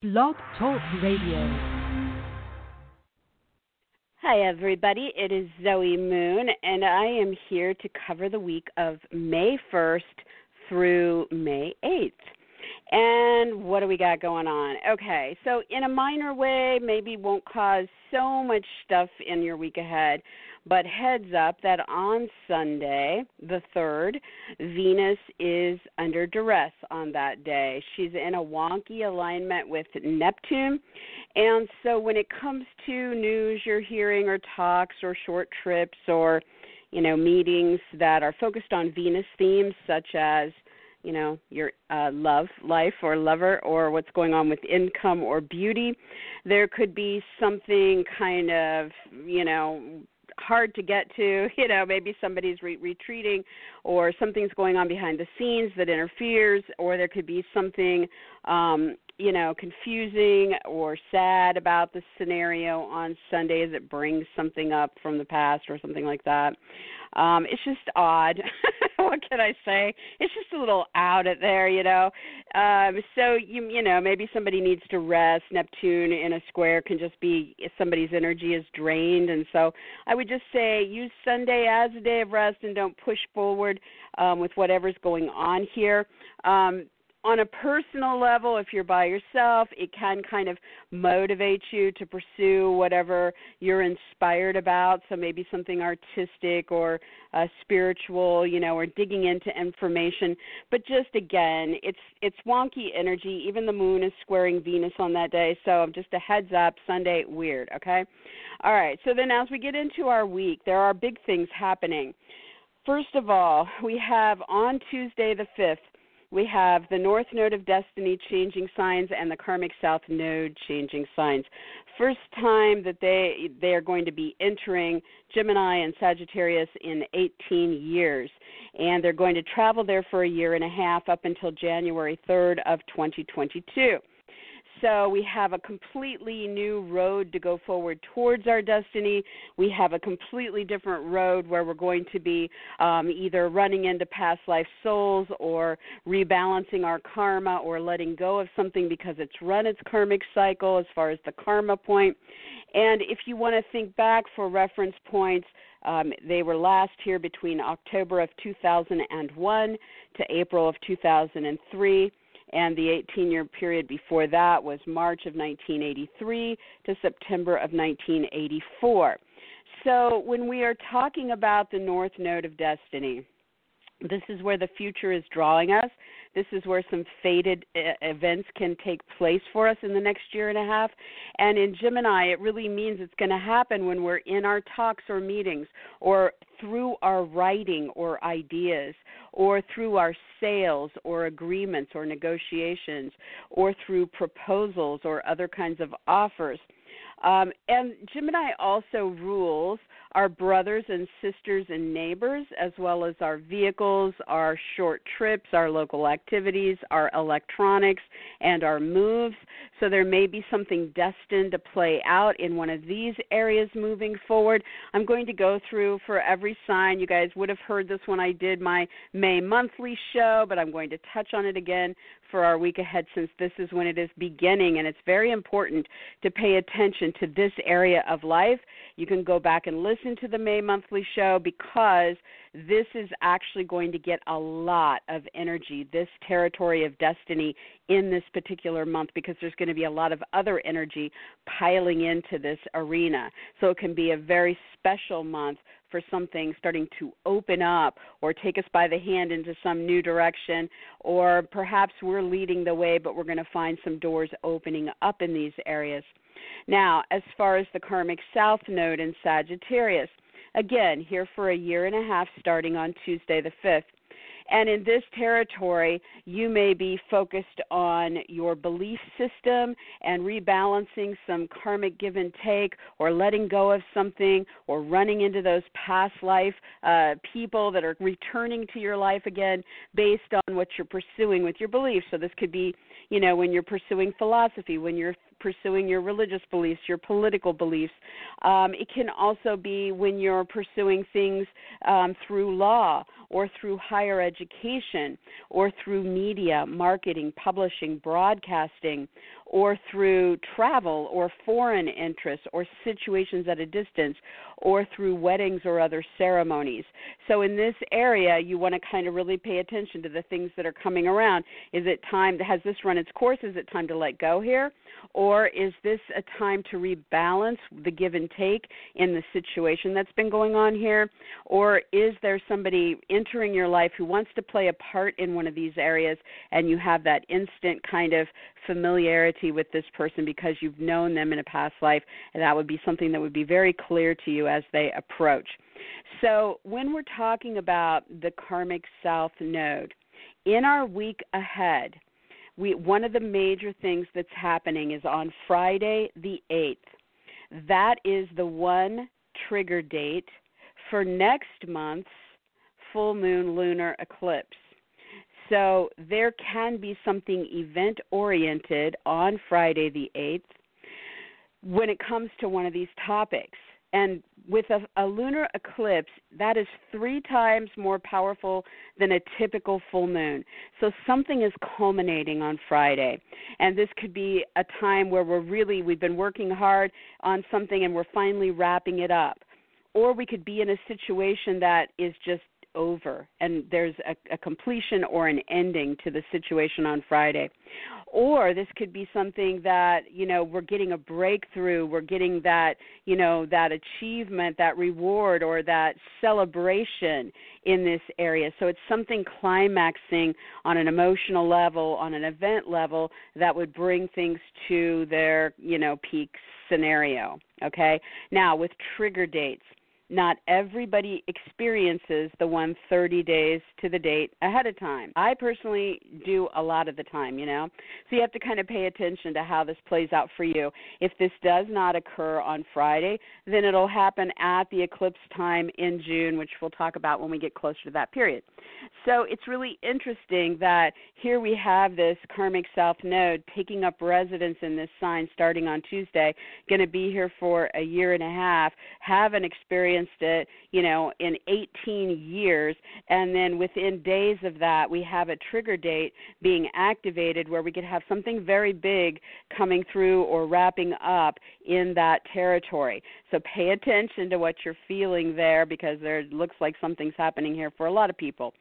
Blog Talk Radio. Hi, everybody. It is Zoe Moon, and I am here to cover the week of May 1st through May 8th. And what do we got going on? Okay, so in a minor way, maybe won't cause so much stuff in your week ahead, but heads up that on Sunday, the 3rd, Venus is under duress on that day. She's in a wonky alignment with Neptune. And so when it comes to news you're hearing or talks or short trips or you know meetings that are focused on Venus themes such as you know your uh, love life or lover or what's going on with income or beauty there could be something kind of you know hard to get to you know maybe somebody's re- retreating or something's going on behind the scenes that interferes or there could be something um you know confusing or sad about the scenario on sunday that brings something up from the past or something like that. Um it's just odd what can i say? It's just a little out of there you know? Um so you you know maybe somebody needs to rest. Neptune in a square can just be somebody's energy is drained. And so i would just say use sunday as a day of rest and don't push forward um with whatever's going on here. Um on a personal level, if you're by yourself, it can kind of motivate you to pursue whatever you're inspired about. So maybe something artistic or uh, spiritual, you know, or digging into information. But just again, it's it's wonky energy. Even the moon is squaring Venus on that day. So just a heads up, Sunday weird. Okay. All right. So then, as we get into our week, there are big things happening. First of all, we have on Tuesday the 5th we have the North Node of Destiny changing signs and the Karmic South Node changing signs. First time that they they are going to be entering Gemini and Sagittarius in 18 years, and they're going to travel there for a year and a half up until January 3rd of 2022. So we have a completely new road to go forward towards our destiny. We have a completely different road where we're going to be um, either running into past life souls or rebalancing our karma or letting go of something because it's run its karmic cycle as far as the karma point. And if you want to think back for reference points, um, they were last here between October of 2001 to April of 2003 and the 18 year period before that was March of 1983 to September of 1984. So, when we are talking about the North Node of Destiny, this is where the future is drawing us. This is where some fated events can take place for us in the next year and a half. And in Gemini, it really means it's going to happen when we're in our talks or meetings, or through our writing or ideas, or through our sales or agreements or negotiations, or through proposals or other kinds of offers. Um, and Gemini also rules our brothers and sisters and neighbors, as well as our vehicles, our short trips, our local activities, our electronics, and our moves. So there may be something destined to play out in one of these areas moving forward. I'm going to go through for every sign. You guys would have heard this when I did my May monthly show, but I'm going to touch on it again for our week ahead since this is when it is beginning and it's very important to pay attention to this area of life. You can go back and listen to the May monthly show because this is actually going to get a lot of energy, this territory of destiny in this particular month because there's going to be a lot of other energy piling into this arena. So it can be a very special month for something starting to open up or take us by the hand into some new direction, or perhaps we're leading the way, but we're going to find some doors opening up in these areas. Now, as far as the karmic south node in Sagittarius, again, here for a year and a half starting on Tuesday the 5th. And in this territory, you may be focused on your belief system and rebalancing some karmic give and take, or letting go of something, or running into those past life uh, people that are returning to your life again based on what you're pursuing with your beliefs. So this could be, you know, when you're pursuing philosophy, when you're pursuing your religious beliefs, your political beliefs. Um, it can also be when you're pursuing things um, through law or through higher education or through media, marketing, publishing, broadcasting, or through travel or foreign interests or situations at a distance or through weddings or other ceremonies. So in this area, you want to kind of really pay attention to the things that are coming around. Is it time has this run its course? Is it time to let go here? Or is this a time to rebalance the give and take in the situation that's been going on here? Or is there somebody entering your life who wants to play a part in one of these areas and you have that instant kind of familiarity with this person because you've known them in a past life? And that would be something that would be very clear to you as they approach. So, when we're talking about the karmic south node, in our week ahead, we one of the major things that's happening is on Friday the 8th. That is the one trigger date for next month's full moon lunar eclipse. So there can be something event oriented on Friday the 8th when it comes to one of these topics. And with a, a, lunar eclipse, that is three times more powerful than a typical full moon. So something is culminating on Friday. And this could be a time where we're really, we've been working hard on something and we're finally wrapping it up. Or we could be in a situation that is just over and there's a, a, completion or an ending to the situation on Friday. Or this could be something that, you know, we're getting a breakthrough, we're getting that, you know, that achievement, that reward or that celebration in this area. So it's something climaxing on an emotional level, on an event level that would bring things to their, you know, peak scenario. Okay? Now with trigger dates not everybody experiences the one 30 days to the date ahead of time. I personally do a lot of the time, you know. So you have to kind of pay attention to how this plays out for you. If this does not occur on Friday, then it'll happen at the eclipse time in June, which we'll talk about when we get closer to that period. So it's really interesting that here we have this karmic south node taking up residence in this sign starting on Tuesday, going to be here for a year and a half, haven't experienced it, you know, in 18 years, and then within days of that, we have a trigger date being activated where we could have something very big coming through or wrapping up in that territory. So pay attention to what you're feeling there because there looks like something's happening here for a lot of people.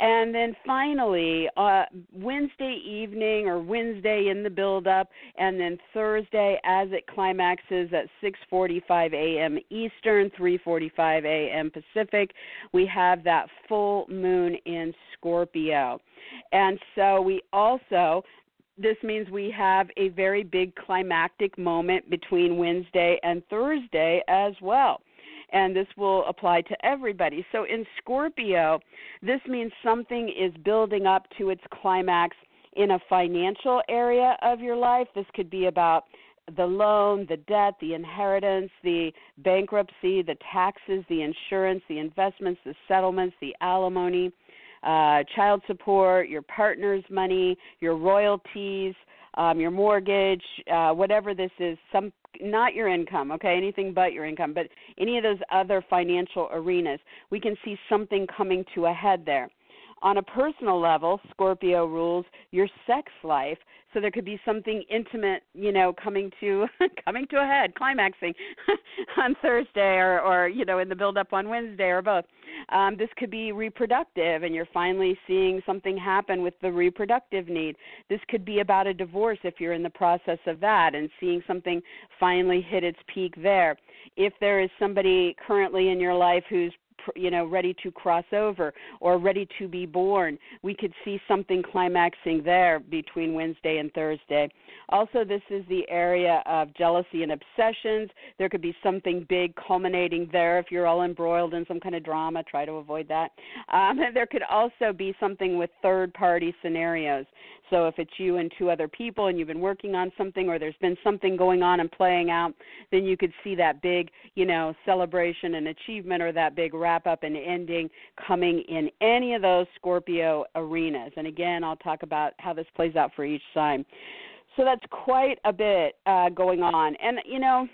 And then finally, uh, Wednesday evening or Wednesday in the build up, and then Thursday as it climaxes at 6:45 a.m. Eastern, 3:45 a.m. Pacific, we have that full moon in Scorpio. And so we also this means we have a very big climactic moment between Wednesday and Thursday as well and this will apply to everybody. So in Scorpio, this means something is building up to its climax in a financial area of your life. This could be about the loan, the debt, the inheritance, the bankruptcy, the taxes, the insurance, the investments, the settlements, the alimony, uh, child support, your partner's money, your royalties, um, your mortgage, uh, whatever this is, some not your income, okay, anything but your income, but any of those other financial arenas, we can see something coming to a head there. On a personal level, Scorpio rules your sex life, so there could be something intimate, you know, coming to coming to a head, climaxing on Thursday or or you know in the build up on Wednesday or both. Um, this could be reproductive, and you're finally seeing something happen with the reproductive need. This could be about a divorce if you're in the process of that and seeing something finally hit its peak there. If there is somebody currently in your life who's you know ready to cross over or ready to be born. We could see something climaxing there between wednesday and thursday. Also this is the area of jealousy and obsessions. There could be something big culminating there if you're all embroiled in some kind of drama. Try to avoid that. Um, there could also be something with third party scenarios so if it's you and two other people and you've been working on something or there's been something going on and playing out, then you could see that big, you know, celebration and achievement or that big wrap up and ending coming in any of those Scorpio arenas. And again, I'll talk about how this plays out for each sign. So that's quite a bit uh, going on. And, you know,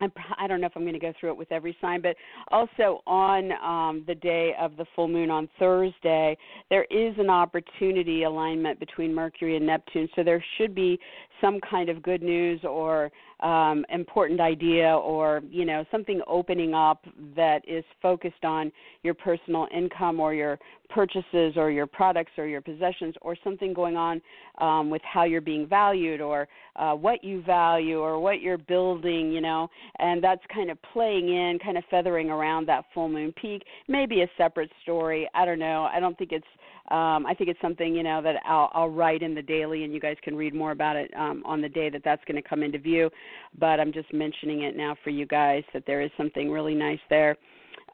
I don't know if I'm going to go through it with every sign, but also on um, the day of the full moon on Thursday, there is an opportunity alignment between Mercury and Neptune. So there should be some kind of good news or um, important idea or you know something opening up that is focused on your personal income or your purchases or your products or your possessions or something going on um, with how you're being valued or uh, what you value or what you're building you know and that's kind of playing in kind of feathering around that full moon peak. Maybe a separate story. I don't know. I don't think it's um, I think it's something you know that I'll, I'll write in the daily, and you guys can read more about it um, on the day that that's going to come into view. But I'm just mentioning it now for you guys that there is something really nice there.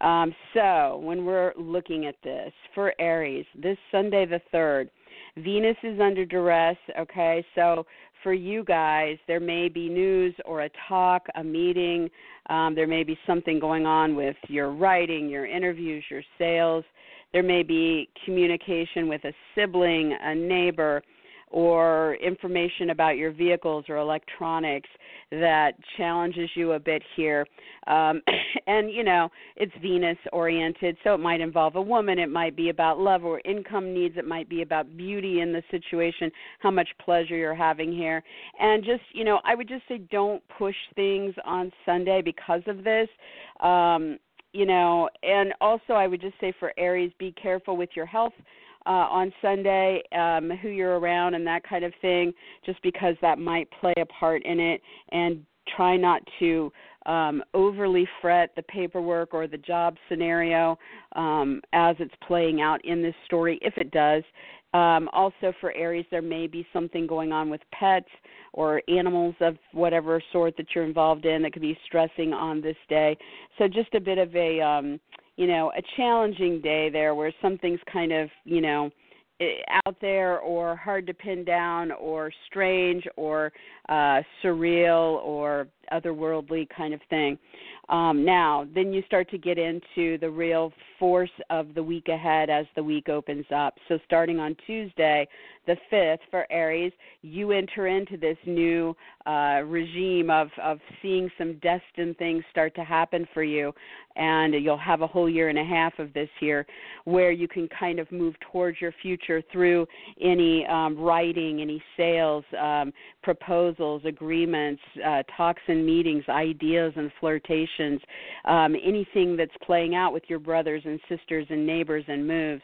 Um, so when we're looking at this for Aries, this Sunday the third, Venus is under duress. Okay, so for you guys, there may be news or a talk, a meeting. Um, there may be something going on with your writing, your interviews, your sales. There may be communication with a sibling, a neighbor, or information about your vehicles or electronics that challenges you a bit here. Um, and, you know, it's Venus oriented, so it might involve a woman, it might be about love or income needs, it might be about beauty in the situation, how much pleasure you're having here. And just, you know, I would just say don't push things on Sunday because of this. Um, you know, and also I would just say for Aries, be careful with your health uh, on Sunday, um, who you're around, and that kind of thing, just because that might play a part in it. And try not to um, overly fret the paperwork or the job scenario um, as it's playing out in this story, if it does. Um, also, for Aries, there may be something going on with pets or animals of whatever sort that you're involved in that could be stressing on this day. So, just a bit of a, um, you know, a challenging day there where something's kind of, you know, out there or hard to pin down or strange or uh, surreal or otherworldly kind of thing. Um, now, then you start to get into the real force of the week ahead as the week opens up. So, starting on Tuesday, the 5th for Aries, you enter into this new uh, regime of, of seeing some destined things start to happen for you. And you'll have a whole year and a half of this here where you can kind of move towards your future through any um, writing, any sales, um, proposals, agreements, uh, talks and meetings, ideas and flirtations, um, anything that's playing out with your brothers and sisters and neighbors and moves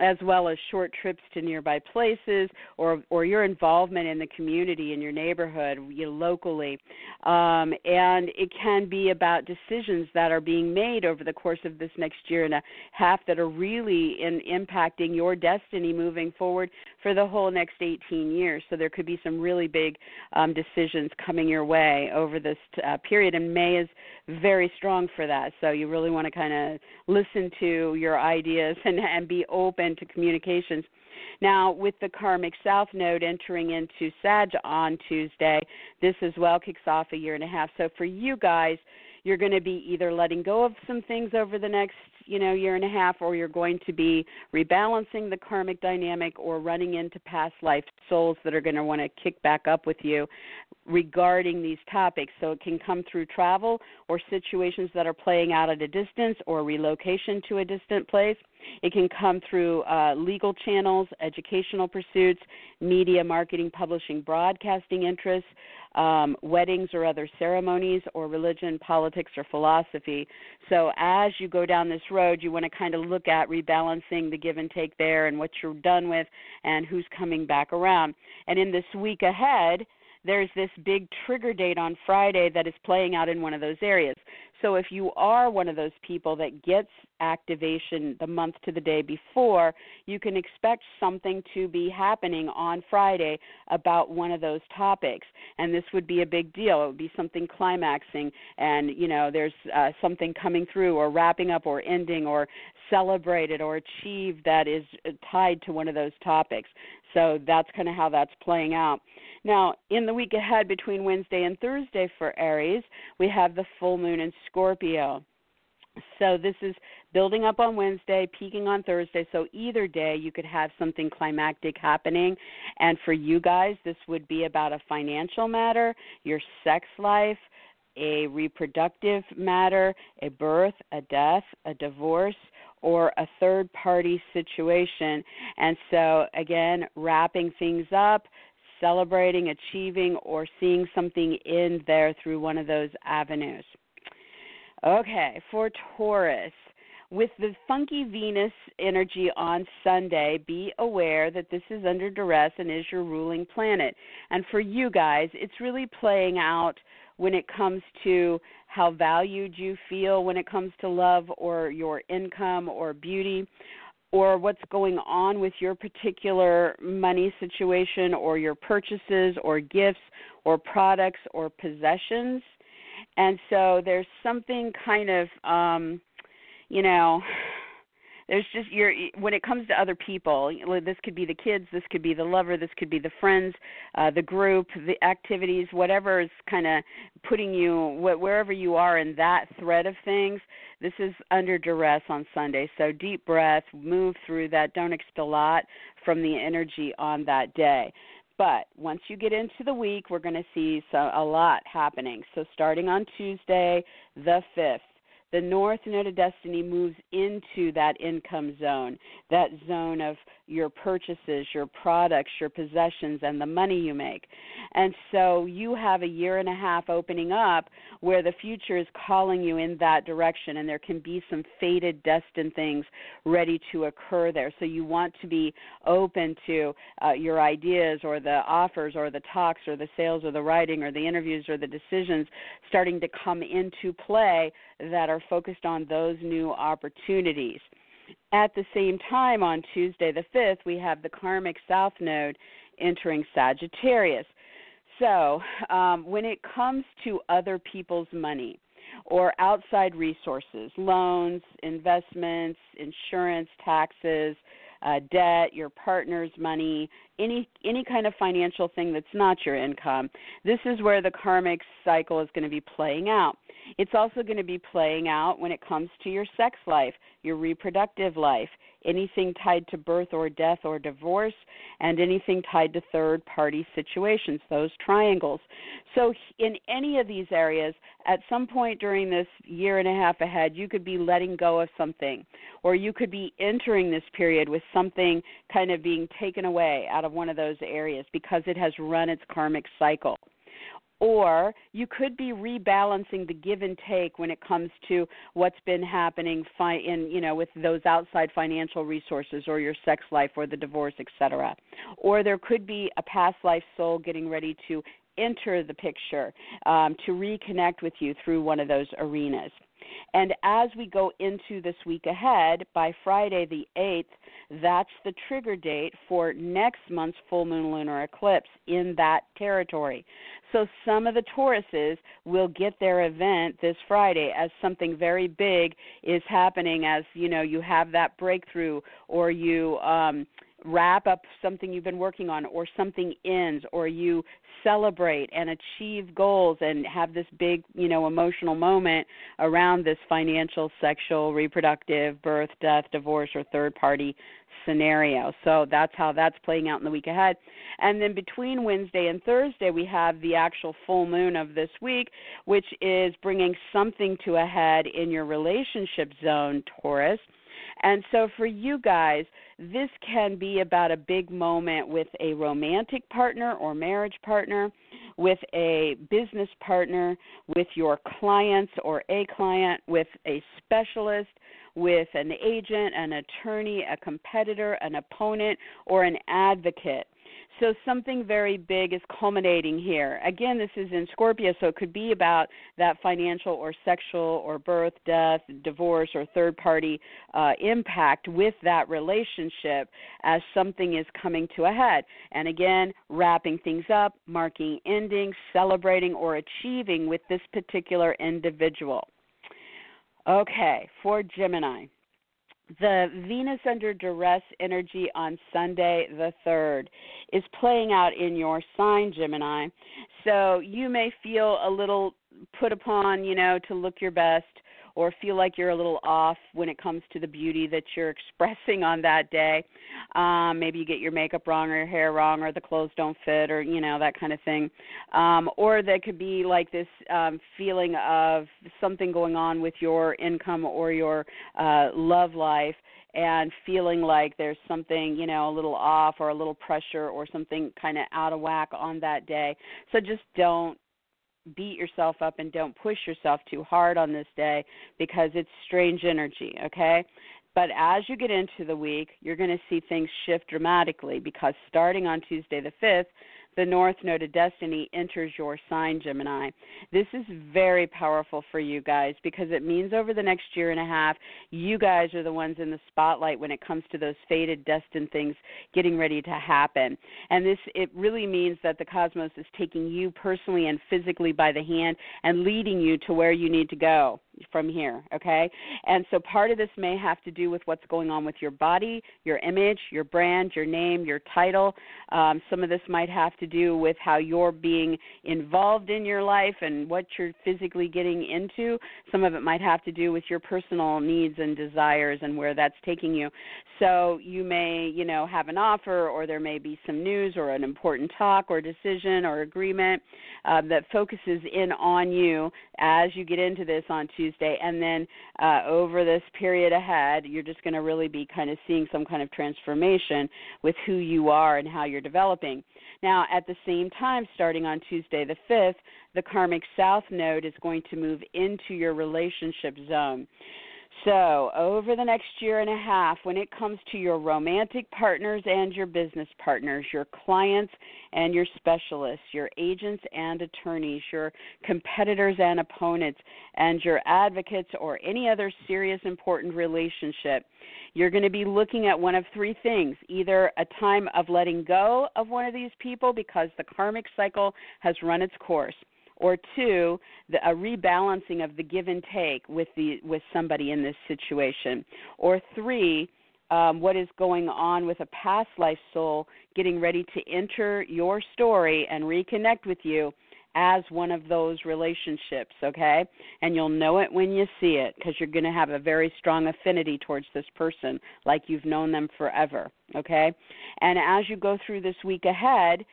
as well as short trips to nearby places or or your involvement in the community in your neighborhood you locally. Um, and it can be about decisions that are being made over the course of this next year and a half that are really in impacting your destiny moving forward for the whole next 18 years. So there could be some really big um, decisions coming your way over this uh, period and May is very strong for that. So you really want to kind of listen to your ideas and and be open into communications. Now, with the karmic south node entering into Sag on Tuesday, this as well kicks off a year and a half. So for you guys, you're going to be either letting go of some things over the next you know year and a half or you're going to be rebalancing the karmic dynamic or running into past life souls that are going to want to kick back up with you regarding these topics so it can come through travel or situations that are playing out at a distance or relocation to a distant place it can come through uh, legal channels, educational pursuits, media, marketing, publishing, broadcasting interests, um, weddings or other ceremonies, or religion, politics, or philosophy. So, as you go down this road, you want to kind of look at rebalancing the give and take there and what you're done with and who's coming back around. And in this week ahead, there's this big trigger date on Friday that is playing out in one of those areas. So if you are one of those people that gets activation the month to the day before, you can expect something to be happening on Friday about one of those topics. And this would be a big deal. It would be something climaxing and, you know, there's uh, something coming through or wrapping up or ending or celebrated or achieved that is uh, tied to one of those topics. So that's kind of how that's playing out. Now, in the week ahead between Wednesday and Thursday for Aries, we have the full moon in Scorpio. So this is building up on Wednesday, peaking on Thursday. So either day you could have something climactic happening. And for you guys, this would be about a financial matter, your sex life, a reproductive matter, a birth, a death, a divorce, or a third party situation. And so, again, wrapping things up, celebrating, achieving, or seeing something in there through one of those avenues. Okay, for Taurus, with the funky Venus energy on Sunday, be aware that this is under duress and is your ruling planet. And for you guys, it's really playing out when it comes to how valued you feel when it comes to love or your income or beauty or what's going on with your particular money situation or your purchases or gifts or products or possessions. And so there's something kind of um you know there's just your when it comes to other people this could be the kids this could be the lover this could be the friends uh the group the activities whatever is kind of putting you wherever you are in that thread of things this is under duress on sunday. So deep breath move through that. Don't expect a lot from the energy on that day. But once you get into the week, we're going to see so, a lot happening. So, starting on Tuesday, the 5th, the north node of destiny moves into that income zone, that zone of your purchases, your products, your possessions, and the money you make. And so you have a year and a half opening up where the future is calling you in that direction, and there can be some fated, destined things ready to occur there. So you want to be open to uh, your ideas or the offers or the talks or the sales or the writing or the interviews or the decisions starting to come into play that are focused on those new opportunities. At the same time, on Tuesday the 5th, we have the karmic south node entering Sagittarius. So, um, when it comes to other people's money or outside resources, loans, investments, insurance, taxes, uh, debt, your partner's money, any any kind of financial thing that's not your income. This is where the karmic cycle is going to be playing out. It's also going to be playing out when it comes to your sex life, your reproductive life, anything tied to birth or death or divorce, and anything tied to third party situations, those triangles. So, in any of these areas, at some point during this year and a half ahead, you could be letting go of something, or you could be entering this period with something kind of being taken away out of one of those areas because it has run its karmic cycle. Or you could be rebalancing the give and take when it comes to what's been happening fi- in you know with those outside financial resources or your sex life or the divorce etc or there could be a past life soul getting ready to enter the picture um, to reconnect with you through one of those arenas and as we go into this week ahead, by Friday the 8th, that's the trigger date for next month's full moon lunar eclipse in that territory. So some of the Tauruses will get their event this Friday as something very big is happening as, you know, you have that breakthrough or you um wrap up something you've been working on or something ends or you celebrate and achieve goals and have this big you know emotional moment around this financial sexual reproductive birth death divorce or third party scenario. So that's how that's playing out in the week ahead. And then between wednesday and thursday we have the actual full moon of this week which is bringing something to a head in your relationship zone taurus and so for you guys, this can be about a big moment with a romantic partner or marriage partner, with a business partner, with your clients or a client, with a specialist, with an agent, an attorney, a competitor, an opponent, or an advocate. So something very big is culminating here. Again, this is in Scorpio, so it could be about that financial or sexual or birth, death, divorce, or third party uh, impact with that relationship as something is coming to a head. And again, wrapping things up, marking endings, celebrating, or achieving with this particular individual. Okay, for Gemini the Venus under duress energy on Sunday the 3rd is playing out in your sign, Gemini. So you may feel a little put upon, you know, to look your best or feel like you're a little off when it comes to the beauty that you're expressing on that day. Um, maybe you get your makeup wrong or your hair wrong or the clothes don't fit or, you know, that kind of thing. Um, or there could be like this um, feeling of something going on with your income or your uh, love life and feeling like there's something, you know, a little off or a little pressure or something kind of out of whack on that day. So just don't beat yourself up and don't push yourself too hard on this day because it's strange energy, okay? But as you get into the week, you're going to see things shift dramatically because starting on Tuesday the 5th, the North Node of Destiny enters your sign, Gemini. This is very powerful for you guys because it means over the next year and a half, you guys are the ones in the spotlight when it comes to those fated, destined things getting ready to happen. And this, it really means that the cosmos is taking you personally and physically by the hand and leading you to where you need to go from here, okay? And so part of this may have to do with what's going on with your body, your image, your brand, your name, your title. Um, some of this might have to do with how you're being involved in your life and what you're physically getting into. Some of it might have to do with your personal needs and desires and where that's taking you. So you may, you know, have an offer or there may be some news or an important talk or decision or agreement uh, that focuses in on you as you get into this on Tuesday. And then uh, over this period ahead, you're just going to really be kind of seeing some kind of transformation with who you are and how you're developing. Now, at the same time, starting on Tuesday the 5th, the karmic south node is going to move into your relationship zone. So, over the next year and a half, when it comes to your romantic partners and your business partners, your clients and your specialists, your agents and attorneys, your competitors and opponents, and your advocates or any other serious important relationship, you're going to be looking at one of three things either a time of letting go of one of these people because the karmic cycle has run its course or two, the, a rebalancing of the give and take with the with somebody in this situation, or three, um, what is going on with a past life soul getting ready to enter your story and reconnect with you as one of those relationships, okay? And you'll know it when you see it because you're going to have a very strong affinity towards this person like you've known them forever, okay? And as you go through this week ahead,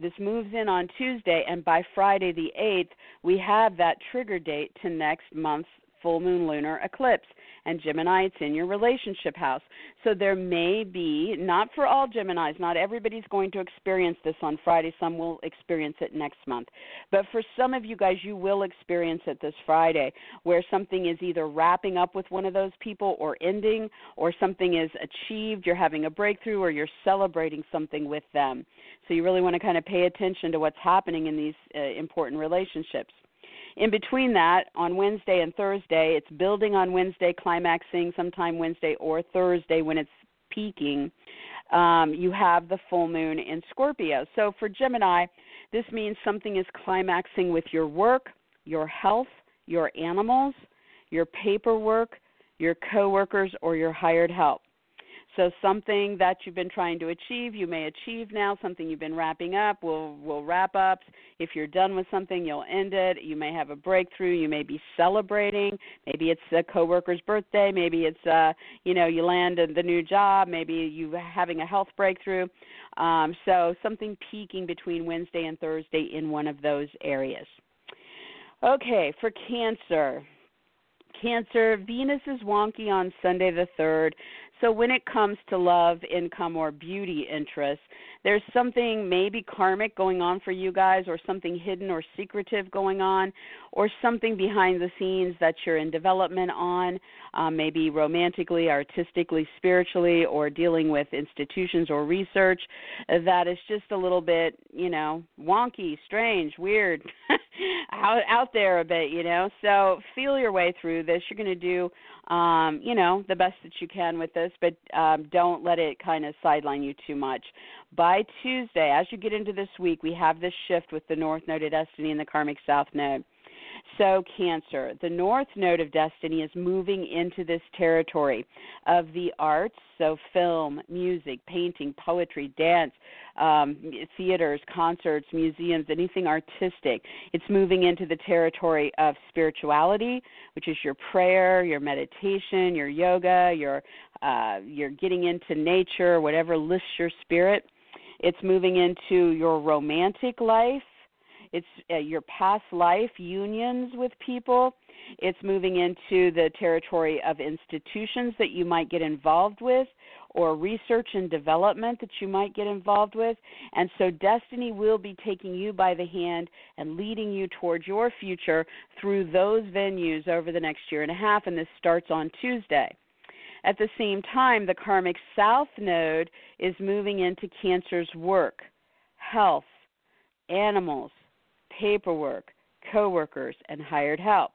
this moves in on Tuesday, and by Friday the 8th, we have that trigger date to next month's full moon lunar eclipse and Gemini, it's in your relationship house. So there may be, not for all Geminis, not everybody's going to experience this on Friday. Some will experience it next month. But for some of you guys, you will experience it this Friday, where something is either wrapping up with one of those people or ending, or something is achieved, you're having a breakthrough, or you're celebrating something with them. So you really want to kind of pay attention to what's happening in these uh, important relationships. In between that, on Wednesday and Thursday, it's building on Wednesday, climaxing sometime Wednesday or Thursday when it's peaking. Um, you have the full moon in Scorpio. So for Gemini, this means something is climaxing with your work, your health, your animals, your paperwork, your coworkers, or your hired help. So something that you've been trying to achieve, you may achieve now. Something you've been wrapping up will will wrap up. If you're done with something, you'll end it. You may have a breakthrough. You may be celebrating. Maybe it's a coworker's birthday. Maybe it's uh, you know you land the new job. Maybe you're having a health breakthrough. Um, so something peaking between Wednesday and Thursday in one of those areas. Okay, for Cancer. Cancer, Venus is wonky on Sunday the 3rd. So when it comes to love, income, or beauty interests, there's something maybe karmic going on for you guys, or something hidden or secretive going on, or something behind the scenes that you're in development on, um, maybe romantically, artistically, spiritually, or dealing with institutions or research that is just a little bit, you know, wonky, strange, weird, out out there a bit, you know. So feel your way through this. You're going to do um, you know, the best that you can with this, but um, don't let it kind of sideline you too much. By Tuesday, as you get into this week, we have this shift with the North Node of Destiny and the Karmic South Node. So, Cancer, the North Node of Destiny is moving into this territory of the arts, so film, music, painting, poetry, dance, um, theaters, concerts, museums, anything artistic. It's moving into the territory of spirituality, which is your prayer, your meditation, your yoga, your uh, you're getting into nature, whatever lifts your spirit. It's moving into your romantic life It's uh, your past life unions with people. It's moving into the territory of institutions that you might get involved with or research and development that you might get involved with. And so destiny will be taking you by the hand and leading you towards your future through those venues over the next year and a half. And this starts on Tuesday. At the same time, the karmic south node is moving into Cancer's work, health, animals, paperwork, coworkers, and hired help.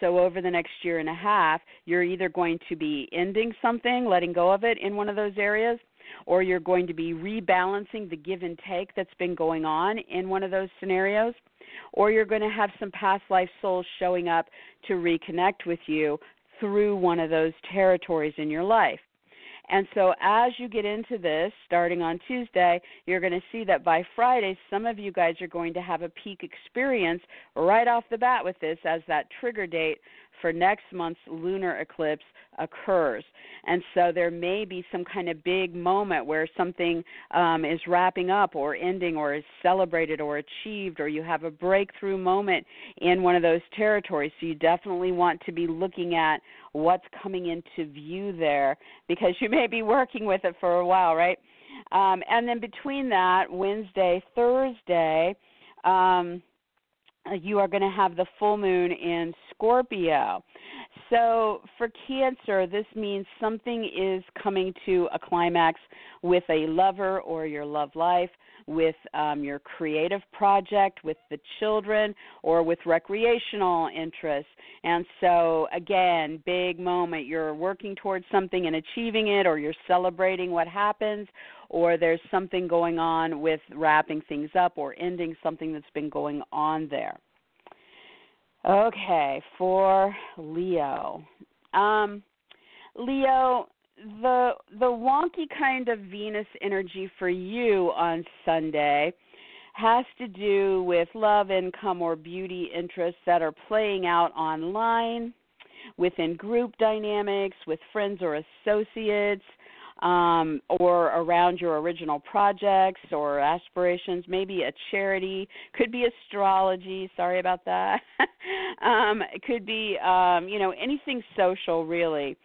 So, over the next year and a half, you're either going to be ending something, letting go of it in one of those areas, or you're going to be rebalancing the give and take that's been going on in one of those scenarios, or you're going to have some past life souls showing up to reconnect with you through one of those territories in your life. And so, as you get into this, starting on Tuesday, you're going to see that by Friday, some of you guys are going to have a peak experience right off the bat with this as that trigger date for next month's lunar eclipse occurs. And so there may be some kind of big moment where something um, is wrapping up or ending or is celebrated or achieved, or you have a breakthrough moment in one of those territories. So you definitely want to be looking at what's coming into view there because you may be working with it for a while, right? Um, and then between that, Wednesday, Thursday, um, you are going to have the full moon in Scorpio. So for Cancer, this means something is coming to a climax with a lover or your love life, with um, your creative project, with the children, or with recreational interests. And so, again, big moment. You're working towards something and achieving it, or you're celebrating what happens, or there's something going on with wrapping things up or ending something that's been going on there. Okay, for Leo. Um, Leo, the the wonky kind of Venus energy for you on Sunday has to do with love, income, or beauty interests that are playing out online, within group dynamics, with friends or associates, um, or around your original projects or aspirations, maybe a charity, could be astrology. Sorry about that. um, it could be, um, you know, anything social, really.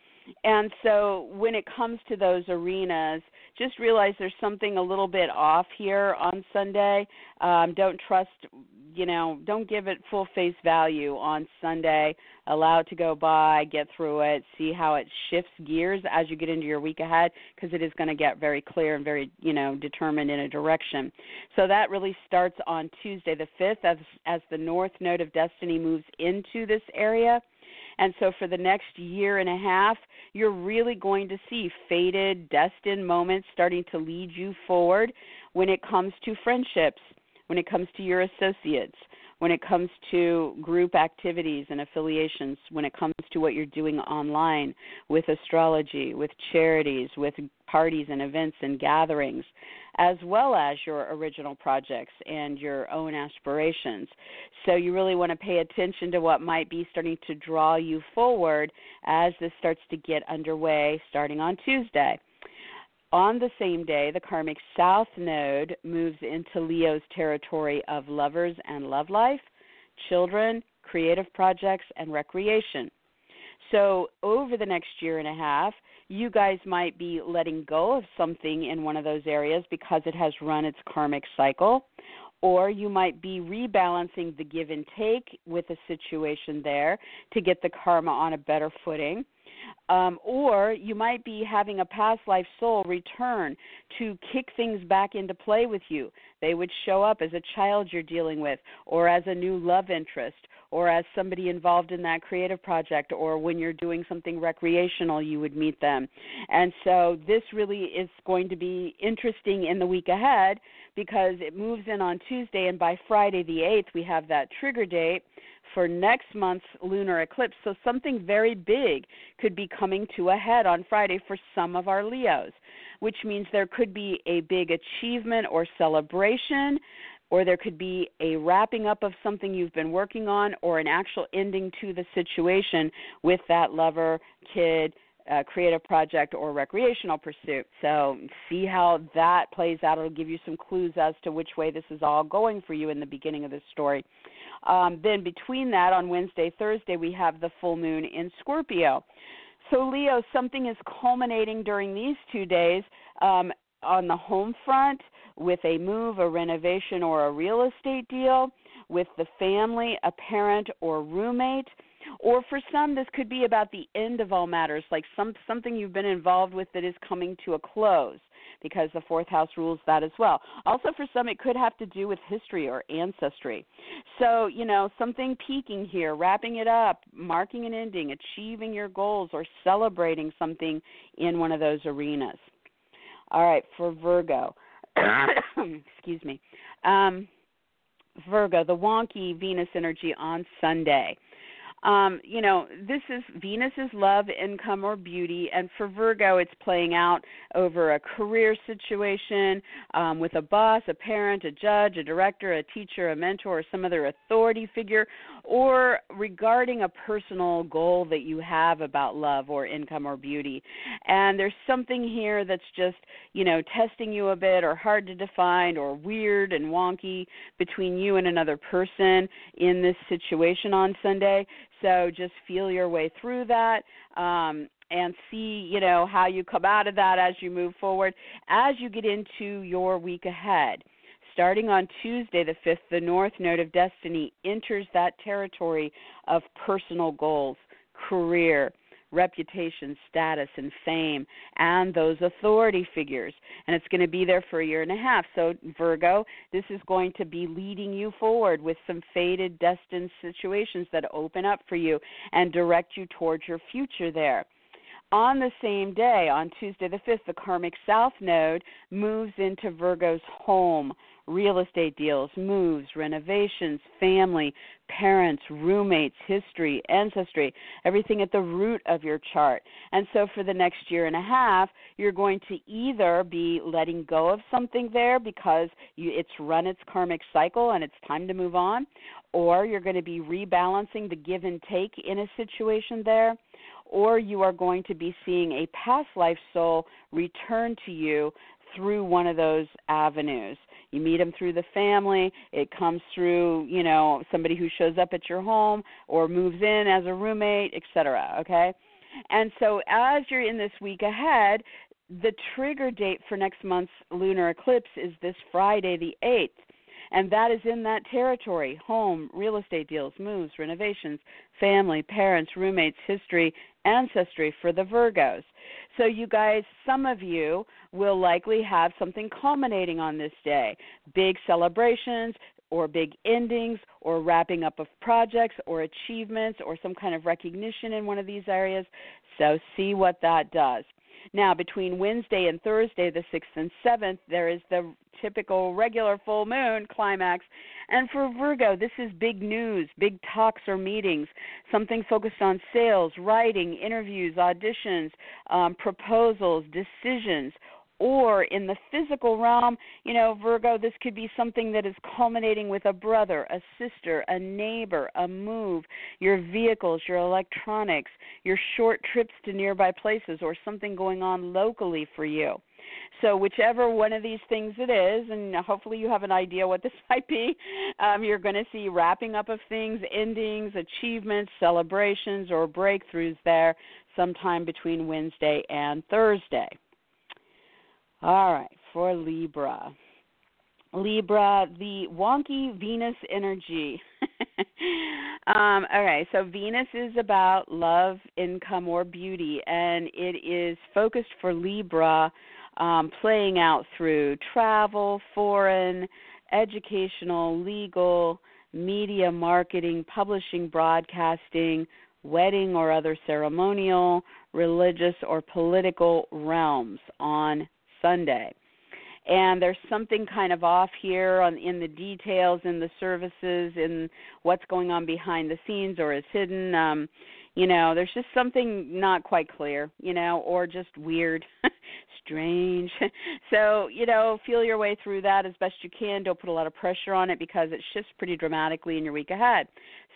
And so when it comes to those arenas, just realize there's something a little bit off here on Sunday. Um, don't trust, you know, don't give it full face value on Sunday. Allow it to go by, get through it, see how it shifts gears as you get into your week ahead, because it is going to get very clear and very, you know, determined in a direction. So that really starts on Tuesday the 5th as, as the North Node of Destiny moves into this area. And so for the next year and a half, you're really going to see fated, destined moments starting to lead you forward when it comes to friendships, when it comes to your associates, when it comes to group activities and affiliations, when it comes to what you're doing online with astrology, with charities, with parties and events and gatherings, as well as your original projects and your own aspirations. So you really want to pay attention to what might be starting to draw you forward as this starts to get underway starting on Tuesday. On the same day, the karmic south node moves into Leo's territory of lovers and love life, children, creative projects, and recreation. So, over the next year and a half, you guys might be letting go of something in one of those areas because it has run its karmic cycle, or you might be rebalancing the give and take with a situation there to get the karma on a better footing. Um, or you might be having a past life soul return to kick things back into play with you. They would show up as a child you're dealing with, or as a new love interest, or as somebody involved in that creative project, or when you're doing something recreational, you would meet them. And so this really is going to be interesting in the week ahead because it moves in on Tuesday, and by Friday the 8th, we have that trigger date for next month's lunar eclipse. So something very big could be coming to a head on Friday for some of our Leos, which means there could be a big achievement or celebration, or there could be a wrapping up of something you've been working on, or an actual ending to the situation with that lover, kid, uh, creative project or recreational pursuit. So see how that plays out. It'll give you some clues as to which way this is all going for you in the beginning of this story. Um, then between that, on Wednesday, Thursday, we have the full moon in Scorpio. So Leo, something is culminating during these two days um, on the home front with a move, a renovation, or a real estate deal, with the family, a parent, or roommate or for some this could be about the end of all matters like some something you've been involved with that is coming to a close because the fourth house rules that as well. Also for some it could have to do with history or ancestry. So you know something peaking here wrapping it up marking an ending achieving your goals or celebrating something in one of those arenas. All right for virgo. Excuse me. Um Virgo, the wonky Venus energy on Sunday um, you know, this is Venus is love, income, or beauty, and for Virgo, it's playing out over a career situation um, with a boss, a parent, a judge, a director, a teacher, a mentor, or some other authority figure, or regarding a personal goal that you have about love or income or beauty. And there's something here that's just, you know, testing you a bit or hard to define or weird and wonky between you and another person in this situation on Sunday. So just feel your way through that. Um, and see, you know, how you come out of that as you move forward as you get into your week ahead. Starting on Tuesday, the 5th, the North Node of Destiny enters that territory of personal goals, career, reputation, status, and fame, and those authority figures. And it's going to be there for a year and a half. So, Virgo, this is going to be leading you forward with some fated, destined situations that open up for you and direct you towards your future there. On the same day, on Tuesday the 5th, the karmic south node moves into Virgo's home, real estate deals, moves, renovations, family, parents, roommates, history, ancestry, everything at the root of your chart. And so for the next year and a half, you're going to either be letting go of something there because you, it's run its karmic cycle and it's time to move on, or you're going to be rebalancing the give and take in a situation there, or you are going to be seeing a past life soul return to you through one of those avenues. You meet them through the family. It comes through, you know, somebody who shows up at your home or moves in as a roommate, etc. Okay? And so as you're in this week ahead, the trigger date for next month's lunar eclipse is this Friday the 8th. And that is in that territory home, real estate deals, moves, renovations, family, parents, roommates, history, ancestry for the Virgos. So, you guys, some of you will likely have something culminating on this day big celebrations, or big endings, or wrapping up of projects, or achievements, or some kind of recognition in one of these areas. So, see what that does. Now, between Wednesday and Thursday, the 6th and 7th, there is the typical regular full moon climax. And for Virgo, this is big news, big talks or meetings, something focused on sales, writing, interviews, auditions, um, proposals, decisions, or in the physical realm, you know, Virgo, this could be something that is culminating with a brother, a sister, a neighbor, a move, your vehicles, your electronics, your short trips to nearby places, or something going on locally for you. So, whichever one of these things it is, and hopefully you have an idea what this might be, um, you're going to see wrapping up of things, endings, achievements, celebrations, or breakthroughs there sometime between Wednesday and Thursday. All right, for Libra. Libra, the wonky Venus energy. um, okay, so Venus is about love, income, or beauty, and it is focused for Libra, um, playing out through travel, foreign, educational, legal, media, marketing, publishing, broadcasting, wedding or other ceremonial, religious, or political realms on Sunday. And there's something kind of off here on in the details in the services in what's going on behind the scenes or is hidden. Um, you know, there's just something not quite clear, you know, or just weird, strange. so, you know, feel your way through that as best you can. Don't put a lot of pressure on it because it shifts pretty dramatically in your week ahead.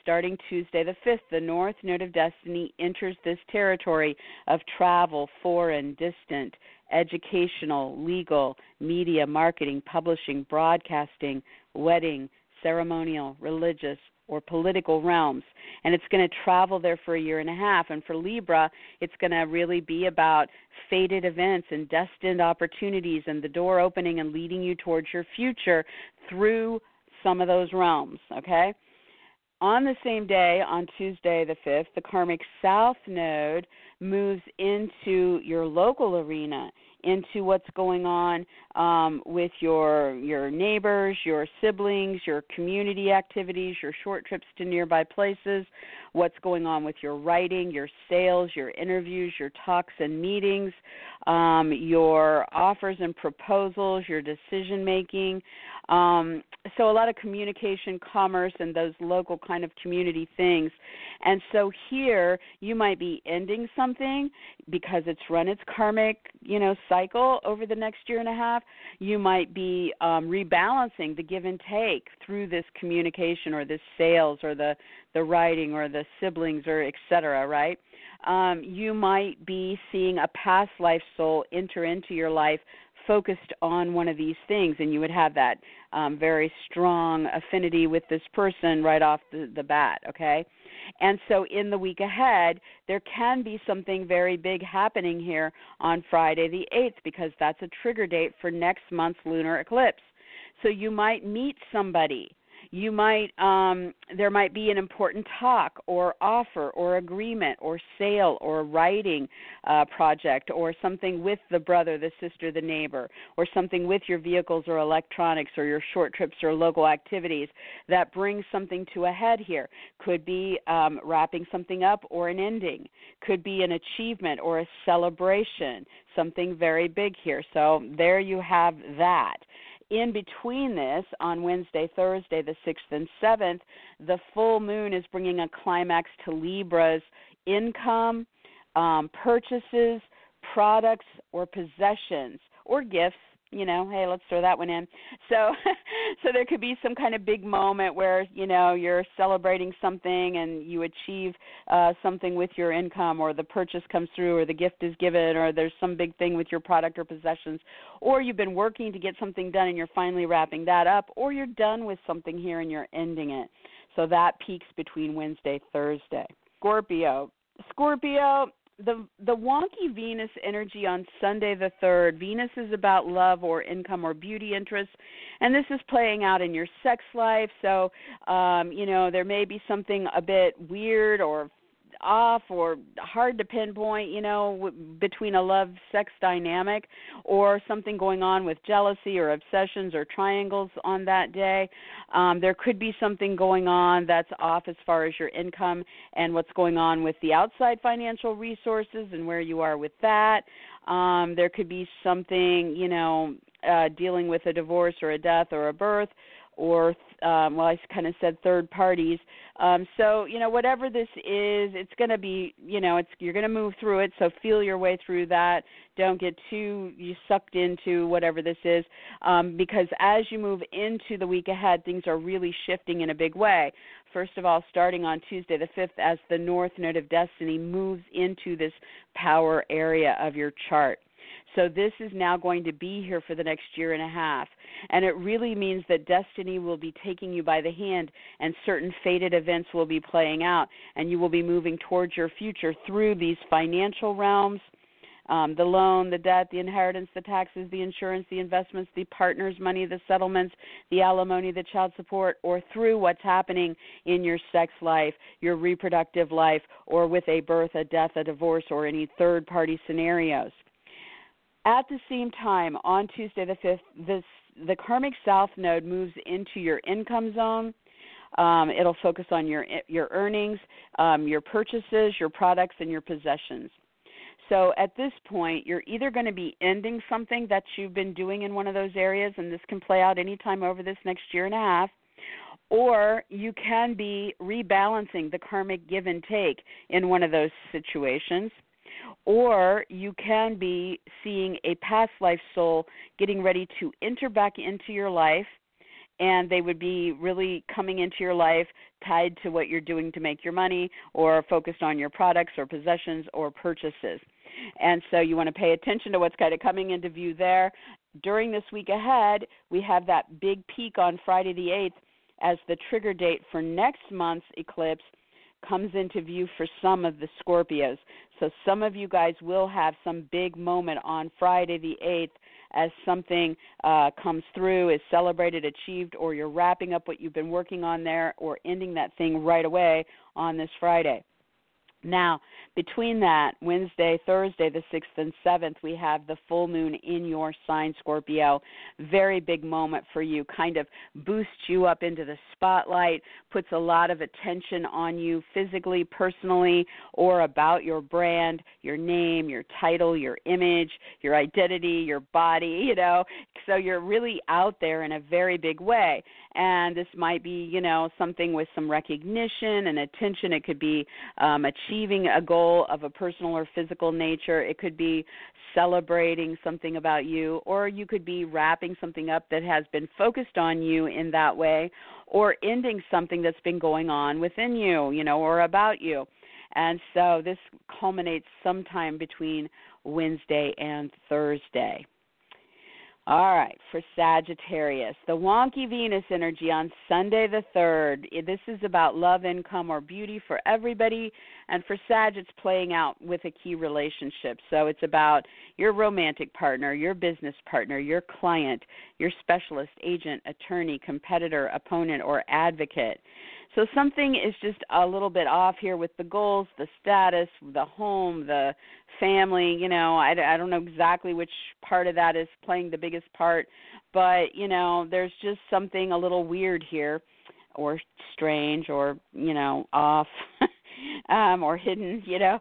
Starting Tuesday the 5th, the North Node of Destiny enters this territory of travel, foreign, distant, educational, legal, media, marketing, publishing, broadcasting, wedding, ceremonial, religious, or political realms. And it's going to travel there for a year and a half. And for Libra, it's going to really be about fated events and destined opportunities and the door opening and leading you towards your future through some of those realms, okay? On the same day, on Tuesday the 5th, the karmic south node moves into your local arena into what's going on um, with your your neighbors, your siblings, your community activities, your short trips to nearby places, what's going on with your writing, your sales, your interviews, your talks and meetings, um, your offers and proposals, your decision making. Um, so a lot of communication, commerce, and those local kind of community things. And so here you might be ending something because it's run its karmic, you know, cycle over the next year and a half. You might be um, rebalancing the give and take through this communication or this sales or the the writing or the siblings or etc. Right? Um, you might be seeing a past life soul enter into your life focused on one of these things, and you would have that um, very strong affinity with this person right off the, the bat, okay? And so in the week ahead, there can be something very big happening here on Friday the 8th because that's a trigger date for next month's lunar eclipse. So you might meet somebody you might um, there might be an important talk or offer or agreement or sale or writing uh, project or something with the brother, the sister, the neighbor, or something with your vehicles or electronics or your short trips or local activities that brings something to a head here. Could be um, wrapping something up or an ending. Could be an achievement or a celebration. Something very big here. So there you have that in between this, on Wednesday, Thursday, the 6th and 7th, the full moon is bringing a climax to Libra's income, um, purchases, products, or possessions, or gifts you know hey let's throw that one in. So so there could be some kind of big moment where you know you're celebrating something and you achieve uh something with your income or the purchase comes through or the gift is given or there's some big thing with your product or possessions or you've been working to get something done and you're finally wrapping that up or you're done with something here and you're ending it. So that peaks between wednesday thursday. Scorpio scorpio the the wonky Venus energy on Sunday the 3rd. Venus is about love or income or beauty interests and this is playing out in your sex life. So, um, you know, there may be something a bit weird or off or hard to pinpoint, you know, between a love sex dynamic or something going on with jealousy or obsessions or triangles on that day. Um, there could be something going on that's off as far as your income and what's going on with the outside financial resources and where you are with that. Um, there could be something, you know, uh, dealing with a divorce or a death or a birth or um, well, I kind of said third parties. Um, so you know, whatever this is, it's going to be you know, it's you're going to move through it. So feel your way through that. Don't get too you sucked into whatever this is, um, because as you move into the week ahead, things are really shifting in a big way. First of all, starting on Tuesday the 5th, as the North Node of Destiny moves into this power area of your chart. So this is now going to be here for the next year and a half. And it really means that destiny will be taking you by the hand and certain fated events will be playing out and you will be moving towards your future through these financial realms. Um, the loan, the debt, the inheritance, the taxes, the insurance, the investments, the partner's money, the settlements, the alimony, the child support, or through what's happening in your sex life, your reproductive life, or with a birth, a death, a divorce, or any third party scenarios. At the same time, on Tuesday the 5th, this, the karmic south node moves into your income zone. Um, it'll focus on your your earnings, um, your purchases, your products, and your possessions. So at this point, you're either going to be ending something that you've been doing in one of those areas, and this can play out anytime over this next year and a half, or you can be rebalancing the karmic give and take in one of those situations or you can be seeing a past life soul getting ready to enter back into your life and they would be really coming into your life tied to what you're doing to make your money or focused on your products or possessions or purchases. And so you want to pay attention to what's kind of coming into view there. During this week ahead, we have that big peak on Friday the 8th as the trigger date for next month's eclipse comes into view for some of the Scorpios. So some of you guys will have some big moment on Friday the 8th as something uh, comes through, is celebrated, achieved, or you're wrapping up what you've been working on there or ending that thing right away on this Friday. Now, between that, Wednesday, Thursday, the 6th and 7th, we have the full moon in your sign, Scorpio. Very big moment for you, kind of boosts you up into the spotlight, puts a lot of attention on you physically, personally, or about your brand, your name, your title, your image, your identity, your body, you know. So you're really out there in a very big way. And this might be, you know, something with some recognition and attention. It could be um, achieving a goal of a personal or physical nature. It could be celebrating something about you, or you could be wrapping something up that has been focused on you in that way, or ending something that's been going on within you, you know, or about you. And so this culminates sometime between Wednesday and Thursday. All right, for Sagittarius, the wonky Venus energy on Sunday the 3rd. This is about love, income, or beauty for everybody. And for Sag, it's playing out with a key relationship. So it's about your romantic partner, your business partner, your client, your specialist, agent, attorney, competitor, opponent, or advocate. So something is just a little bit off here with the goals, the status, the home, the family. You know, I, I don't know exactly which part of that is playing the biggest part, but you know, there's just something a little weird here, or strange, or you know, off, um, or hidden. You know,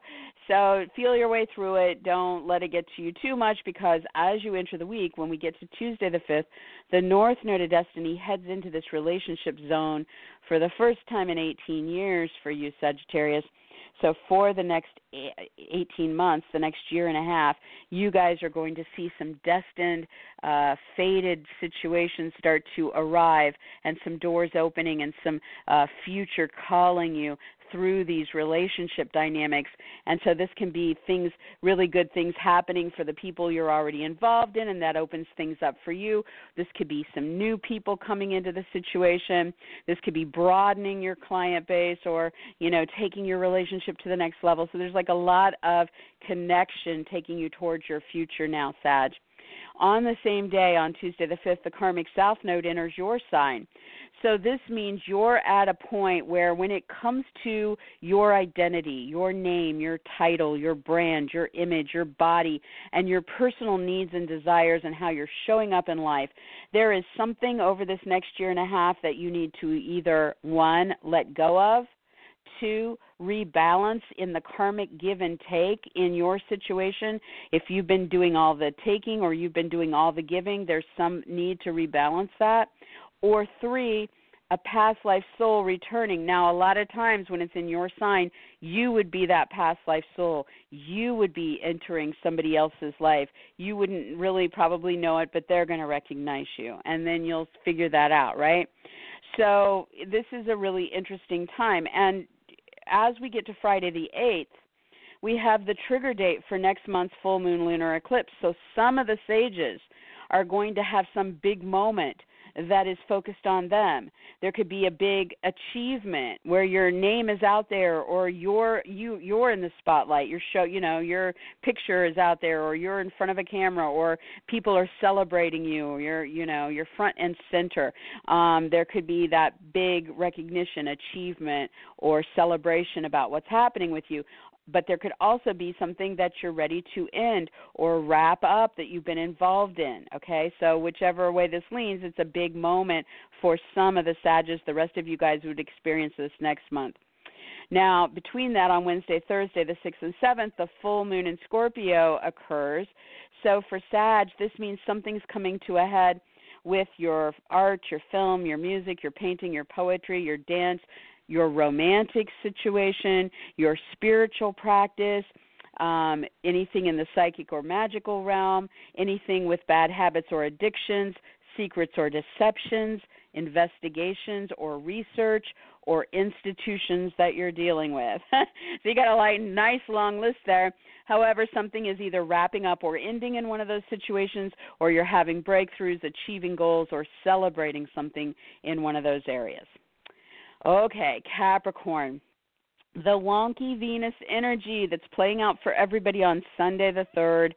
so feel your way through it. Don't let it get to you too much because as you enter the week, when we get to Tuesday the 5th, the North Node of Destiny heads into this relationship zone for the first time in 18 years for you, Sagittarius. So for the next 18 months, the next year and a half, you guys are going to see some destined, uh, fated situations start to arrive, and some doors opening, and some uh, future calling you through these relationship dynamics. And so this can be things, really good things happening for the people you're already involved in, and that opens things up for you. This could be some new people coming into the situation. This could be broadening your client base or, you know, taking your relationship to the next level. So there's like a lot of connection taking you towards your future now, Sag. On the same day, on Tuesday the 5th, the karmic south node enters your sign. So this means you're at a point where when it comes to your identity, your name, your title, your brand, your image, your body, and your personal needs and desires and how you're showing up in life, there is something over this next year and a half that you need to either one, let go of, two, rebalance in the karmic give and take in your situation. If you've been doing all the taking or you've been doing all the giving, there's some need to rebalance that or three, a past life soul returning. Now, a lot of times when it's in your sign, you would be that past life soul. You would be entering somebody else's life. You wouldn't really probably know it, but they're going to recognize you. And then you'll figure that out, right? So, this is a really interesting time. And as we get to Friday the 8th, we have the trigger date for next month's full moon lunar eclipse. So, some of the sages are going to have some big moment that is focused on them. There could be a big achievement where your name is out there or you're you you're in the spotlight. Your show, you know, your picture is out there or you're in front of a camera or people are celebrating you. You're you know, you're front and center. Um, there could be that big recognition, achievement or celebration about what's happening with you but there could also be something that you're ready to end or wrap up that you've been involved in. Okay, so whichever way this leans, it's a big moment for some of the Sages. The rest of you guys would experience this next month. Now, between that on Wednesday, Thursday, the 6th and 7th, the full moon in Scorpio occurs. So for Sag, this means something's coming to a head with your art, your film, your music, your painting, your poetry, your dance, your romantic situation, your spiritual practice, um, anything in the psychic or magical realm, anything with bad habits or addictions, secrets or deceptions, investigations or research or institutions that you're dealing with. so you got a like, nice long list there. However, something is either wrapping up or ending in one of those situations, or you're having breakthroughs, achieving goals, or celebrating something in one of those areas. Okay, Capricorn the wonky Venus energy that's playing out for everybody on Sunday the 3rd.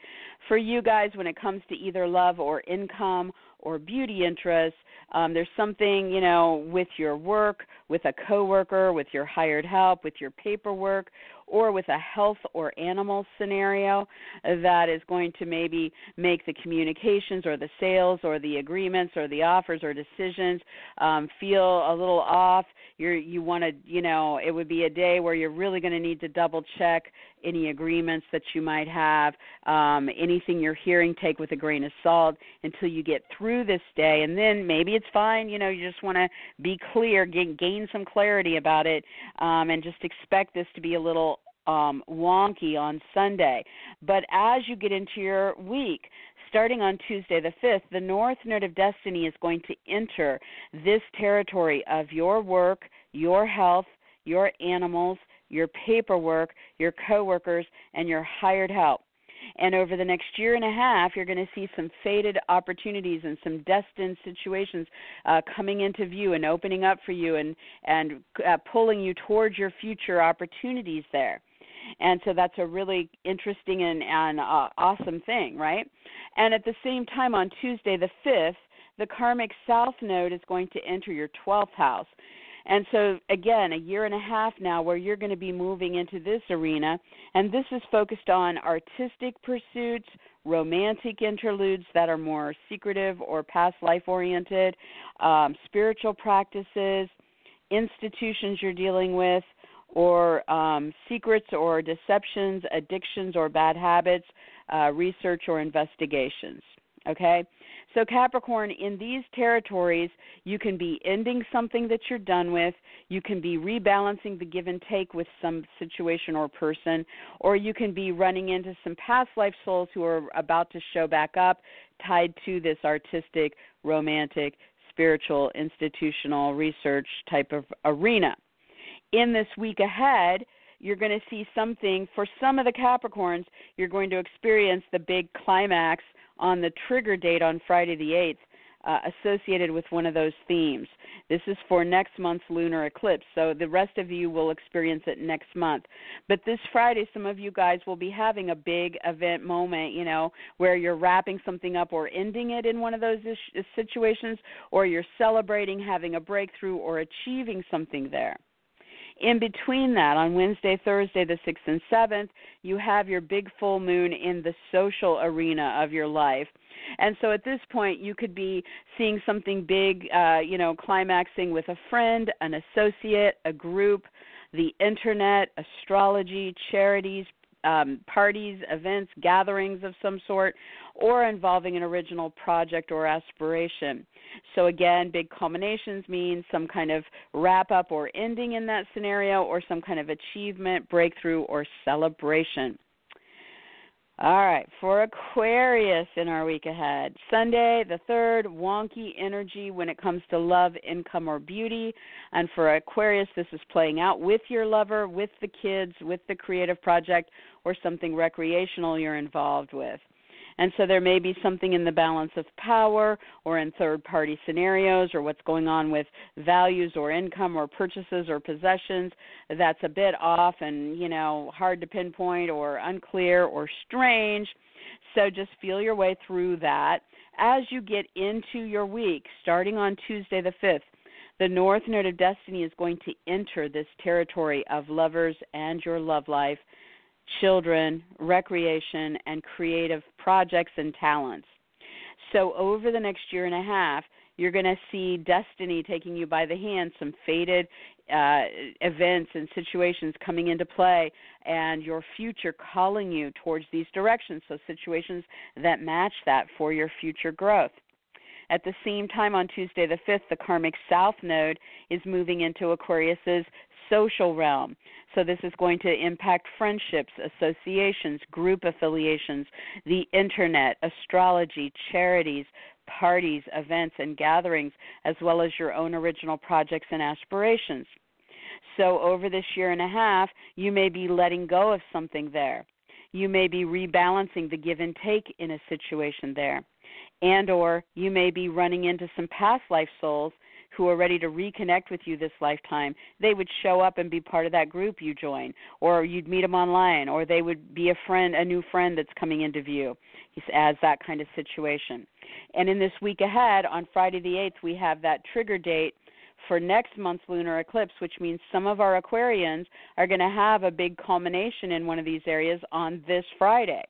For you guys, when it comes to either love or income or beauty interests, um, there's something, you know, with your work, with a coworker, with your hired help, with your paperwork, or with a health or animal scenario that is going to maybe make the communications or the sales or the agreements or the offers or decisions um, feel a little off. You're, you want to, you know, it would be a day where you're really going to need to double check any agreements that you might have. Um, anything you're hearing, take with a grain of salt until you get through this day, and then maybe it's fine. You know, you just want to be clear, gain, gain some clarity about it, um, and just expect this to be a little um, wonky on Sunday. But as you get into your week, starting on Tuesday the 5th, the North Node of Destiny is going to enter this territory of your work, your health, your animals, your paperwork, your coworkers, and your hired help. And over the next year and a half, you're going to see some faded opportunities and some destined situations uh, coming into view and opening up for you and and uh, pulling you towards your future opportunities there. And so that's a really interesting and, and uh, awesome thing, right? And at the same time, on Tuesday the 5th, the karmic south node is going to enter your 12th house. And so, again, a year and a half now where you're going to be moving into this arena. And this is focused on artistic pursuits, romantic interludes that are more secretive or past life oriented, um, spiritual practices, institutions you're dealing with, or um, secrets or deceptions, addictions or bad habits, uh, research or investigations. Okay? So, Capricorn, in these territories, you can be ending something that you're done with, you can be rebalancing the give and take with some situation or person, or you can be running into some past life souls who are about to show back up tied to this artistic, romantic, spiritual, institutional research type of arena. In this week ahead, you're going to see something for some of the Capricorns, you're going to experience the big climax on the trigger date on Friday the 8th. Uh, associated with one of those themes. This is for next month's lunar eclipse, so the rest of you will experience it next month. But this Friday, some of you guys will be having a big event moment, you know, where you're wrapping something up or ending it in one of those ish- situations, or you're celebrating having a breakthrough or achieving something there. In between that, on Wednesday, Thursday, the 6th and 7th, you have your big full moon in the social arena of your life. And so at this point, you could be seeing something big, uh, you know, climaxing with a friend, an associate, a group, the internet, astrology, charities, um, parties, events, gatherings of some sort, or involving an original project or aspiration. So, again, big culminations mean some kind of wrap up or ending in that scenario, or some kind of achievement, breakthrough, or celebration. All right, for Aquarius in our week ahead. Sunday, the third, wonky energy when it comes to love, income, or beauty. And for Aquarius, this is playing out with your lover, with the kids, with the creative project, or something recreational you're involved with. And so there may be something in the balance of power or in third party scenarios or what's going on with values or income or purchases or possessions that's a bit off and, you know, hard to pinpoint or unclear or strange. So just feel your way through that. As you get into your week, starting on Tuesday the 5th, the North Node of Destiny is going to enter this territory of lovers and your love life children, recreation, and creative projects and talents. So, over the next year and a half, you're going to see destiny taking you by the hand, some faded uh, events and situations coming into play, and your future calling you towards these directions. So, situations that match that for your future growth. At the same time, on Tuesday the 5th, the karmic south node is moving into Aquarius's social realm. So, this is going to impact friendships, associations, group affiliations, the internet, astrology, charities, parties, events, and gatherings, as well as your own original projects and aspirations. So, over this year and a half, you may be letting go of something there. You may be rebalancing the give and take in a situation there. And or you may be running into some past life souls who are ready to reconnect with you this lifetime, they would show up and be part of that group you join, or you'd meet them online, or they would be a friend, a new friend that's coming into view as that kind of situation. And in this week ahead, on Friday the 8th, we have that trigger date for next month's lunar eclipse, which means some of our Aquarians are going to have a big culmination in one of these areas on this Friday.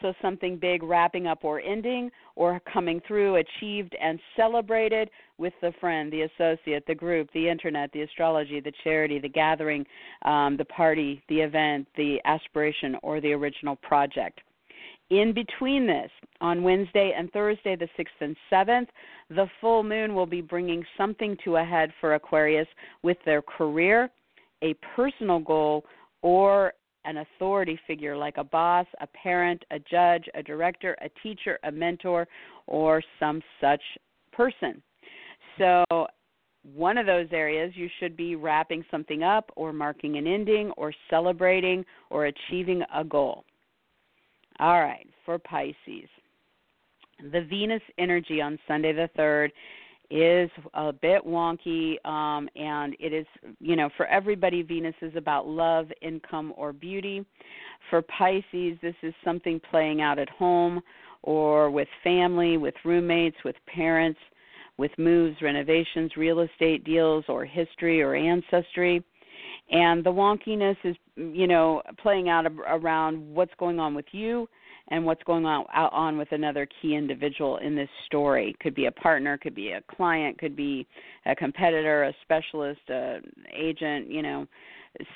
So something big wrapping up or ending or coming through, achieved and celebrated with the friend, the associate, the group, the internet, the astrology, the charity, the gathering, um, the party, the event, the aspiration, or the original project. In between this, on Wednesday and Thursday, the 6th and 7th, the full moon will be bringing something to a head for Aquarius with their career, a personal goal, or an authority figure like a boss, a parent, a judge, a director, a teacher, a mentor, or some such person. So, one of those areas you should be wrapping something up or marking an ending or celebrating or achieving a goal. All right, for Pisces. The Venus energy on Sunday the 3rd is a bit wonky um, and it is you know for everybody venus is about love income or beauty. For pisces this is something playing out at home or with family with roommates with parents with moves renovations real estate deals or history or ancestry. And the wonkiness is you know playing out around what's going on with you and what's going on on with another key individual in this story. Could be a partner, could be a client, could be a competitor, a specialist, a agent, you know,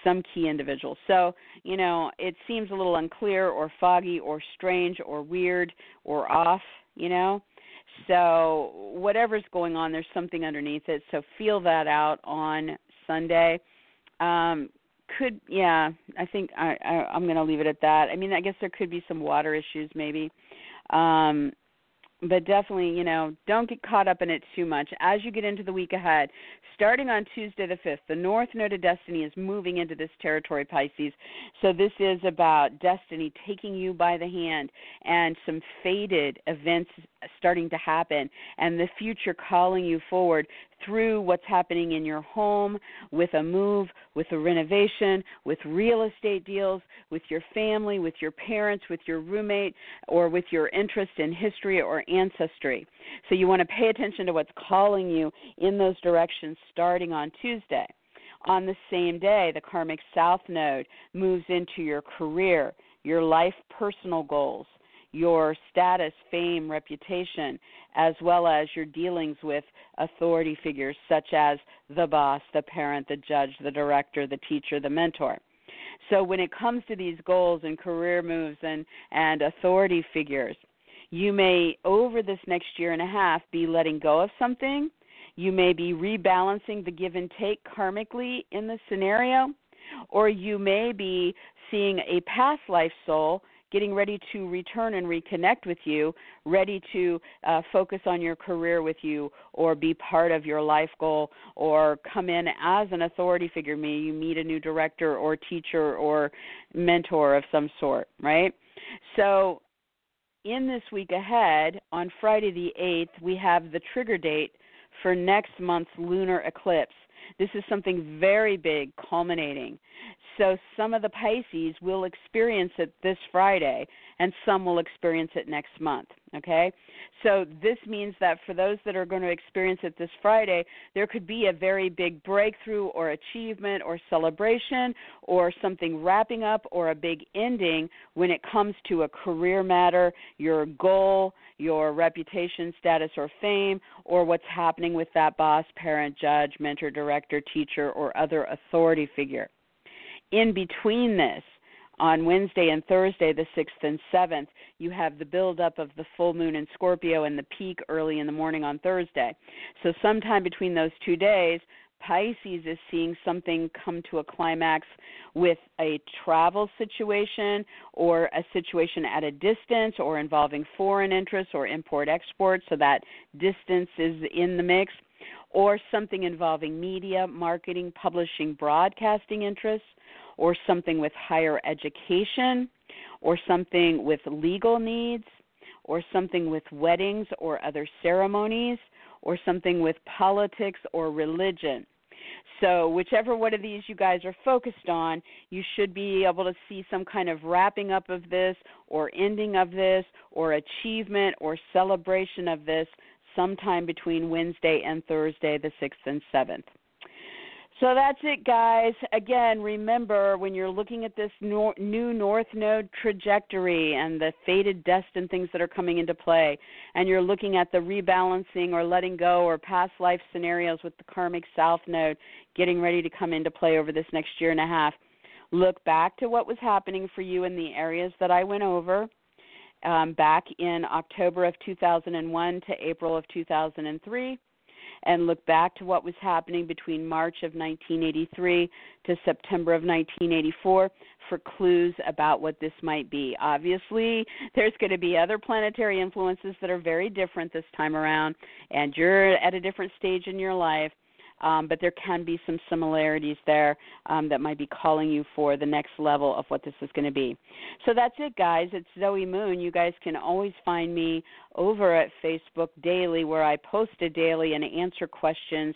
some key individual. So, you know, it seems a little unclear or foggy or strange or weird or off, you know. So, whatever's going on, there's something underneath it. So, feel that out on Sunday. Um, could yeah i think i, I i'm going to leave it at that i mean i guess there could be some water issues maybe um but definitely, you know, don't get caught up in it too much. As you get into the week ahead, starting on Tuesday the 5th, the North Node of Destiny is moving into this territory, Pisces. So this is about destiny taking you by the hand and some faded events starting to happen and the future calling you forward through what's happening in your home, with a move, with a renovation, with real estate deals, with your family, with your parents, with your roommate, or with your interest in history or ancestry. So you want to pay attention to what's calling you in those directions starting on Tuesday. On the same day, the karmic south node moves into your career, your life personal goals, your status, fame, reputation, as well as your dealings with authority figures such as the boss, the parent, the judge, the director, the teacher, the mentor. So when it comes to these goals and career moves and, and authority figures, you may, over this next year and a half, be letting go of something. You may be rebalancing the give and take karmically in the scenario, or you may be seeing a past life soul getting ready to return and reconnect with you, ready to uh, focus on your career with you or be part of your life goal or come in as an authority figure. Maybe you meet a new director or teacher or mentor of some sort, right? So, in this week ahead, on Friday the 8th, we have the trigger date for next month's lunar eclipse. This is something very big culminating. So some of the Pisces will experience it this Friday, and some will experience it next month. Okay? So this means that for those that are going to experience it this Friday, there could be a very big breakthrough or achievement or celebration or something wrapping up or a big ending when it comes to a career matter, your goal, your reputation, status, or fame, or what's happening with that boss, parent, judge, mentor, director, teacher, or other authority figure. In between this, on Wednesday and Thursday, the 6th and 7th, you have the buildup of the full moon in Scorpio and the peak early in the morning on Thursday. So, sometime between those two days, Pisces is seeing something come to a climax with a travel situation or a situation at a distance or involving foreign interests or import export, so that distance is in the mix, or something involving media, marketing, publishing, broadcasting interests, or something with higher education, or something with legal needs, or something with weddings or other ceremonies, or something with politics or religion. So, whichever one of these you guys are focused on, you should be able to see some kind of wrapping up of this, or ending of this, or achievement or celebration of this sometime between Wednesday and Thursday, the 6th and 7th. So that's it, guys. Again, remember when you're looking at this new North Node trajectory and the fated destined things that are coming into play, and you're looking at the rebalancing or letting go or past life scenarios with the karmic South Node getting ready to come into play over this next year and a half, look back to what was happening for you in the areas that I went over. Um, back in October of 2001 to April of 2003 and look back to what was happening between March of 1983 to September of 1984 for clues about what this might be. Obviously, there's going to be other planetary influences that are very different this time around, and you're at a different stage in your life um, but there can be some similarities there um, that might be calling you for the next level of what this is going to be. So that's it, guys. It's Zoe Moon. You guys can always find me over at Facebook daily, where I post a daily and answer questions,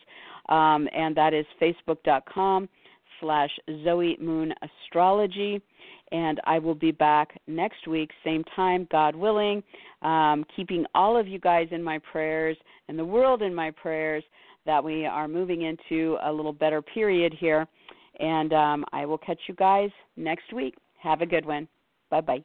um, and that is facebook.com slash Zoe Moon Astrology. And I will be back next week, same time, God willing, um, keeping all of you guys in my prayers and the world in my prayers that we are moving into a little better period here. And um, I will catch you guys next week. Have a good one. Bye bye.